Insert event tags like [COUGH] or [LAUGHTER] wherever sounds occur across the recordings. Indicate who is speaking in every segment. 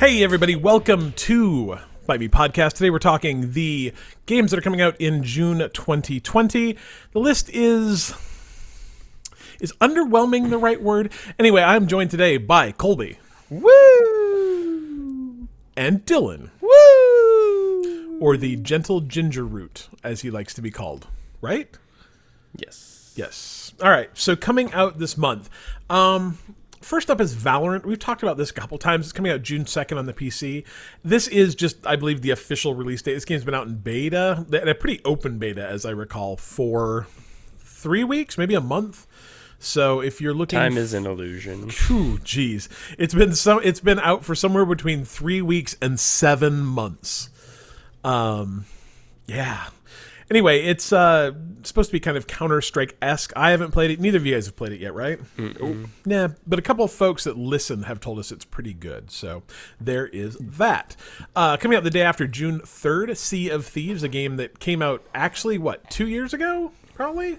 Speaker 1: Hey, everybody, welcome to Bite Me Podcast. Today we're talking the games that are coming out in June 2020. The list is. Is underwhelming the right word? Anyway, I'm joined today by Colby
Speaker 2: Woo!
Speaker 1: and Dylan,
Speaker 2: Woo!
Speaker 1: or the gentle ginger root, as he likes to be called. Right?
Speaker 2: Yes.
Speaker 1: Yes. All right. So coming out this month. Um, first up is Valorant. We've talked about this a couple times. It's coming out June 2nd on the PC. This is just, I believe, the official release date. This game's been out in beta, and a pretty open beta, as I recall, for three weeks, maybe a month. So if you're looking,
Speaker 2: Time is an illusion.
Speaker 1: Phew, geez, it's been so. It's been out for somewhere between three weeks and seven months. Um, yeah. Anyway, it's uh supposed to be kind of Counter Strike esque. I haven't played it. Neither of you guys have played it yet, right? Yeah, but a couple of folks that listen have told us it's pretty good. So there is that. Uh, coming out the day after June third, Sea of Thieves, a game that came out actually what two years ago, probably.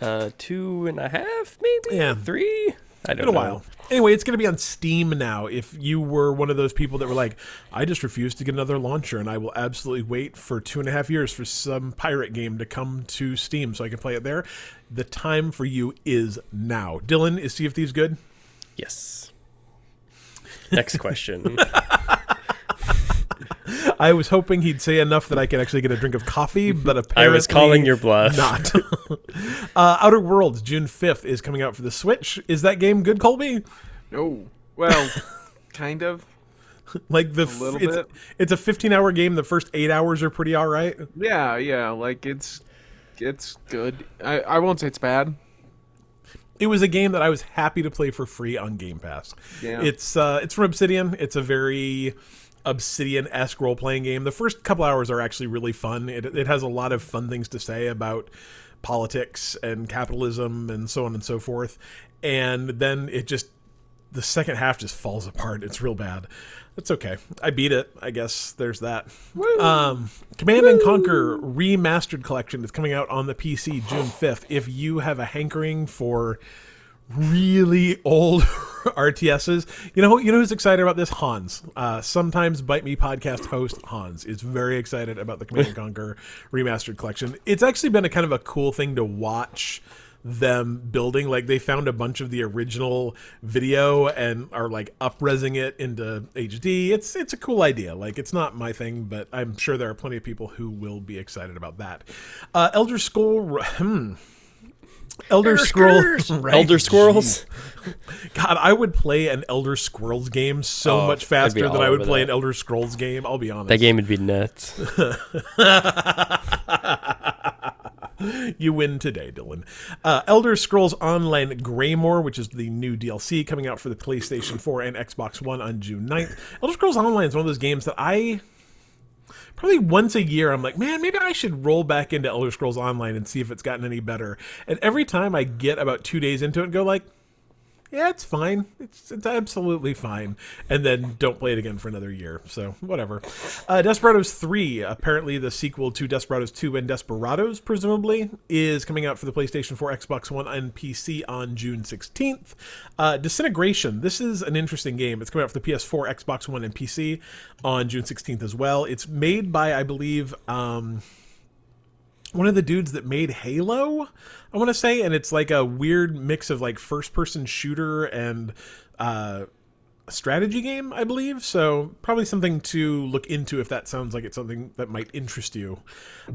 Speaker 2: Uh, two and a half, maybe.
Speaker 1: Yeah.
Speaker 2: Three. I don't
Speaker 1: been a
Speaker 2: know.
Speaker 1: while. Anyway, it's going to be on Steam now. If you were one of those people that were like, I just refuse to get another launcher and I will absolutely wait for two and a half years for some pirate game to come to Steam so I can play it there, the time for you is now. Dylan, is Sea of Thieves good?
Speaker 2: Yes. Next question. [LAUGHS]
Speaker 1: I was hoping he'd say enough that I could actually get a drink of coffee, but apparently [LAUGHS]
Speaker 2: I was calling your bluff.
Speaker 1: not. [LAUGHS] uh, Outer Worlds, June 5th, is coming out for the Switch. Is that game good, Colby?
Speaker 3: No. well, [LAUGHS] kind of.
Speaker 1: Like the
Speaker 3: little
Speaker 1: it's,
Speaker 3: bit.
Speaker 1: it's a 15 hour game. The first eight hours are pretty all right.
Speaker 3: Yeah, yeah, like it's it's good. I, I won't say it's bad.
Speaker 1: it was a game that I was happy to play for free on Game Pass.
Speaker 3: Yeah.
Speaker 1: It's uh, it's from Obsidian. It's a very Obsidian esque role playing game. The first couple hours are actually really fun. It, it has a lot of fun things to say about politics and capitalism and so on and so forth. And then it just the second half just falls apart. It's real bad. That's okay. I beat it. I guess there's that. Um, Command and Conquer Remastered Collection is coming out on the PC June 5th. If you have a hankering for really old [LAUGHS] RTSs, you know you know who's excited about this? Hans. Uh, sometimes Bite Me podcast host Hans is very excited about the Command and Conquer [LAUGHS] Remastered Collection. It's actually been a kind of a cool thing to watch them building like they found a bunch of the original video and are like upresing it into HD. It's it's a cool idea. Like it's not my thing, but I'm sure there are plenty of people who will be excited about that. Uh, Elder Scroll. Hmm. [LAUGHS] Elder Scrolls. Right,
Speaker 2: Elder Squirrels.
Speaker 1: God, I would play an Elder Scrolls game so
Speaker 2: Oh,
Speaker 1: much faster than I would play
Speaker 2: that.
Speaker 1: an Elder Scrolls game. I'll be honest.
Speaker 2: That game would be nuts. [LAUGHS]
Speaker 1: You win today, Dylan. Uh, Elder Scrolls Online Greymoor, which is the new DLC coming out for the PlayStation 4 and Xbox One on June 9th. Elder Scrolls Online is one of those games that I probably once a year I'm like, man, maybe I should roll back into Elder Scrolls Online and see if it's gotten any better. And every time I get about two days into it and go like, yeah, it's fine. It's, it's absolutely fine. And then don't play it again for another year. So, whatever. Uh, Desperados 3, apparently the sequel to Desperados 2 and Desperados, presumably, is coming out for the PlayStation 4, Xbox One, and PC on June 16th. Uh, Disintegration, this is an interesting game. It's coming out for the PS4, Xbox One, and PC on June 16th as well. It's made by, I believe, um, one of the dudes that made Halo, I want to say, and it's like a weird mix of like first person shooter and uh, strategy game, I believe. So probably something to look into if that sounds like it's something that might interest you.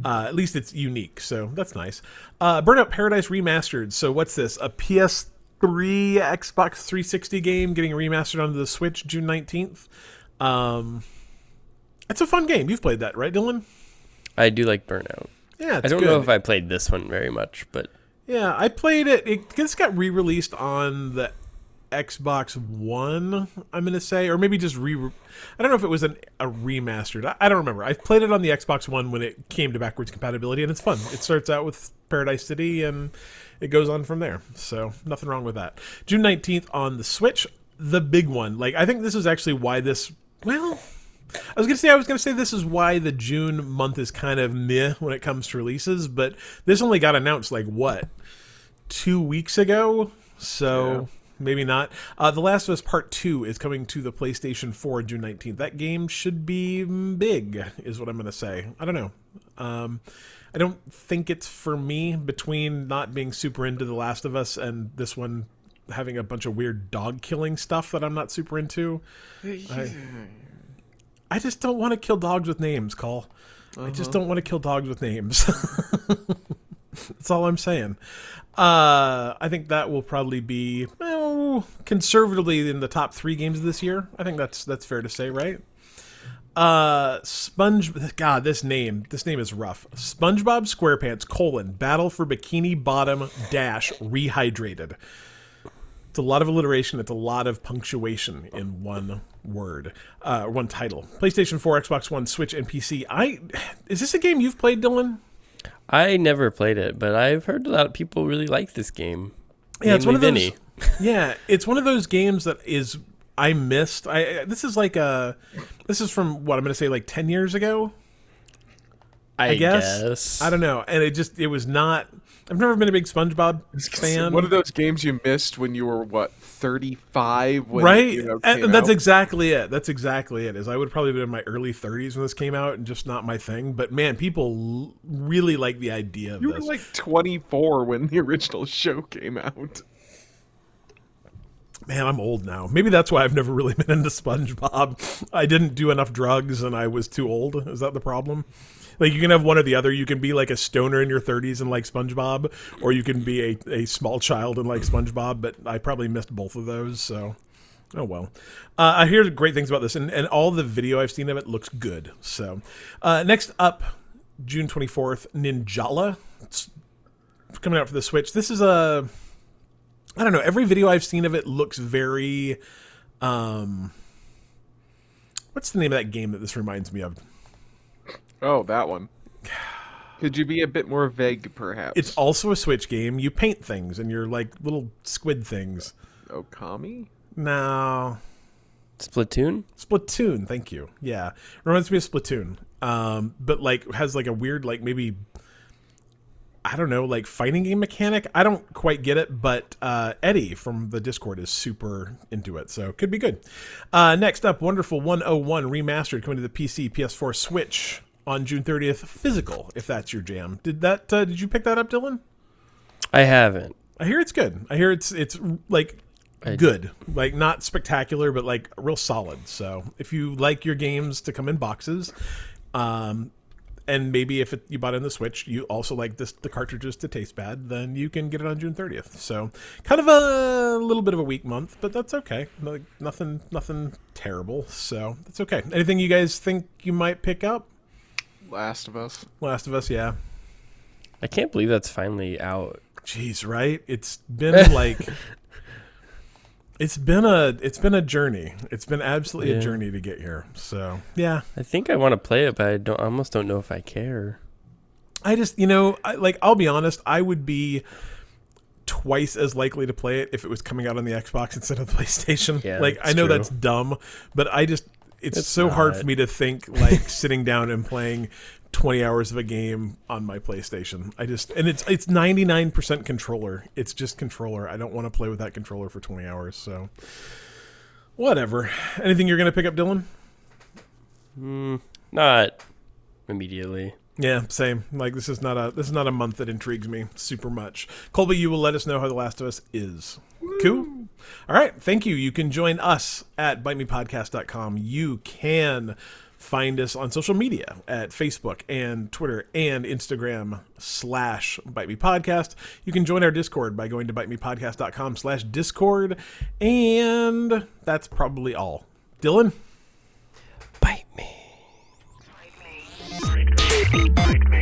Speaker 1: Uh, at least it's unique, so that's nice. Uh, Burnout Paradise Remastered. So what's this? A PS3, Xbox 360 game getting remastered onto the Switch June 19th. Um, it's a fun game. You've played that, right, Dylan?
Speaker 2: I do like Burnout.
Speaker 1: Yeah, it's
Speaker 2: I don't
Speaker 1: good.
Speaker 2: know if I played this one very much, but
Speaker 1: Yeah, I played it. It just got re-released on the Xbox One. I'm gonna say, or maybe just re. I don't know if it was an, a remastered. I, I don't remember. I played it on the Xbox One when it came to backwards compatibility, and it's fun. It starts out with Paradise City, and it goes on from there. So nothing wrong with that. June 19th on the Switch, the big one. Like I think this is actually why this. Well, I was gonna say I was gonna say this is why the June month is kind of meh when it comes to releases, but this only got announced like what two weeks ago. So maybe not. Uh, the Last of Us Part Two is coming to the PlayStation 4 June 19th. That game should be big, is what I'm going to say. I don't know. Um, I don't think it's for me. Between not being super into The Last of Us and this one having a bunch of weird dog killing stuff that I'm not super into, I, I just don't want to kill dogs with names, Call. I just don't want to kill dogs with names. [LAUGHS] That's all I'm saying. Uh, I think that will probably be well, conservatively in the top three games of this year. I think that's that's fair to say, right? Uh, Sponge. God, this name. This name is rough. SpongeBob SquarePants: colon Battle for Bikini Bottom dash Rehydrated. It's a lot of alliteration. It's a lot of punctuation in one word, uh, one title. PlayStation 4, Xbox One, Switch, and PC. I is this a game you've played, Dylan?
Speaker 2: I never played it, but I've heard a lot of people really like this game.
Speaker 1: Yeah, it's one of
Speaker 2: Mainly
Speaker 1: those. [LAUGHS] yeah, it's one of those games that is I missed. I this is like a this is from what I'm going to say like ten years ago.
Speaker 2: I,
Speaker 1: I guess.
Speaker 2: guess.
Speaker 1: I don't know, and it just it was not. I've never been a big SpongeBob fan.
Speaker 3: One of those games you missed when you were what thirty five,
Speaker 1: right
Speaker 3: You know,
Speaker 1: and
Speaker 3: came
Speaker 1: that's
Speaker 3: out?
Speaker 1: exactly it that's exactly it is i would probably been in my early 30s when this came out and just not my thing but man people l- really like the idea of
Speaker 3: you were
Speaker 1: this
Speaker 3: like twenty four when the original show came out.
Speaker 1: Man i'm old now maybe that's why i've never really [LAUGHS] been into spongebob i didn't do enough drugs and i was too old is that the problem like you can have one or the other you can be like a stoner in your 30s and like spongebob or you can be a, a small child and like spongebob but i probably missed both of those so Oh well, uh, I hear great things about this, and, and all the video I've seen of it looks good. So, uh, next up, June twenty fourth, Ninjala. It's coming out for the Switch. This is a, I don't know. Every video I've seen of it looks very, um, what's the name of that game that this reminds me of?
Speaker 3: Oh, that one. Could you be a bit more vague, perhaps?
Speaker 1: It's also a Switch game. You paint things, and you're like little squid things.
Speaker 3: Okami.
Speaker 1: No,
Speaker 2: Splatoon?
Speaker 1: Splatoon, thank you. Yeah, reminds me of Splatoon. Um, but like has like a weird like maybe I don't know like fighting game mechanic. I don't quite get it, but uh, Eddie from the Discord is super into it, so could be good. Uh, next up, Wonderful 101 remastered coming to the PC, PS4, Switch on June 30th. Physical, if that's your jam. Did that? Uh, did you pick that up, Dylan?
Speaker 2: I haven't.
Speaker 1: I hear it's good. I hear it's it's like
Speaker 2: I-
Speaker 1: good, like not spectacular, but like real solid. So if you like your games to come in boxes, um, and maybe if it, you bought it in the Switch, you also like this the cartridges to taste bad, then you can get it on June 30th. So kind of a little bit of a weak month, but that's okay. Like nothing nothing terrible. So that's okay. Anything you guys think you might pick up?
Speaker 3: Last of Us.
Speaker 1: Last of Us, yeah.
Speaker 2: I can't believe that's finally out.
Speaker 1: Jeez, right? It's been like [LAUGHS] it's been a it's been a journey. It's been absolutely a journey to get here. So yeah,
Speaker 2: I think I want to play it, but I don't. I almost don't know if I care.
Speaker 1: I just you know I, like I'll be honest, I would be twice as likely to play it if it was coming out on the Xbox instead of the [LAUGHS] PlayStation.
Speaker 2: Yeah,
Speaker 1: like I know
Speaker 2: true.
Speaker 1: that's dumb, but I just it's,
Speaker 2: It's
Speaker 1: so hard for me to think like [LAUGHS] sitting down and playing 20 hours of a game on my PlayStation. I just and it's it's 99% controller. It's just controller. I don't want to play with that controller for 20 hours, so whatever. Anything you're going to pick up, Dylan?
Speaker 2: Mm, not immediately.
Speaker 1: Yeah, same. Like this is not a this is not a month that intrigues me super much. Colby, you will let us know how The Last of Us is. Cool. All right, thank you. You can join us at bitemepodcast.com. You can find us on social media at Facebook and Twitter and Instagram slash Bite Me Podcast. You can join our Discord by going to bitemepodcast.com slash Discord. And that's probably all. Dylan?
Speaker 4: Bite me.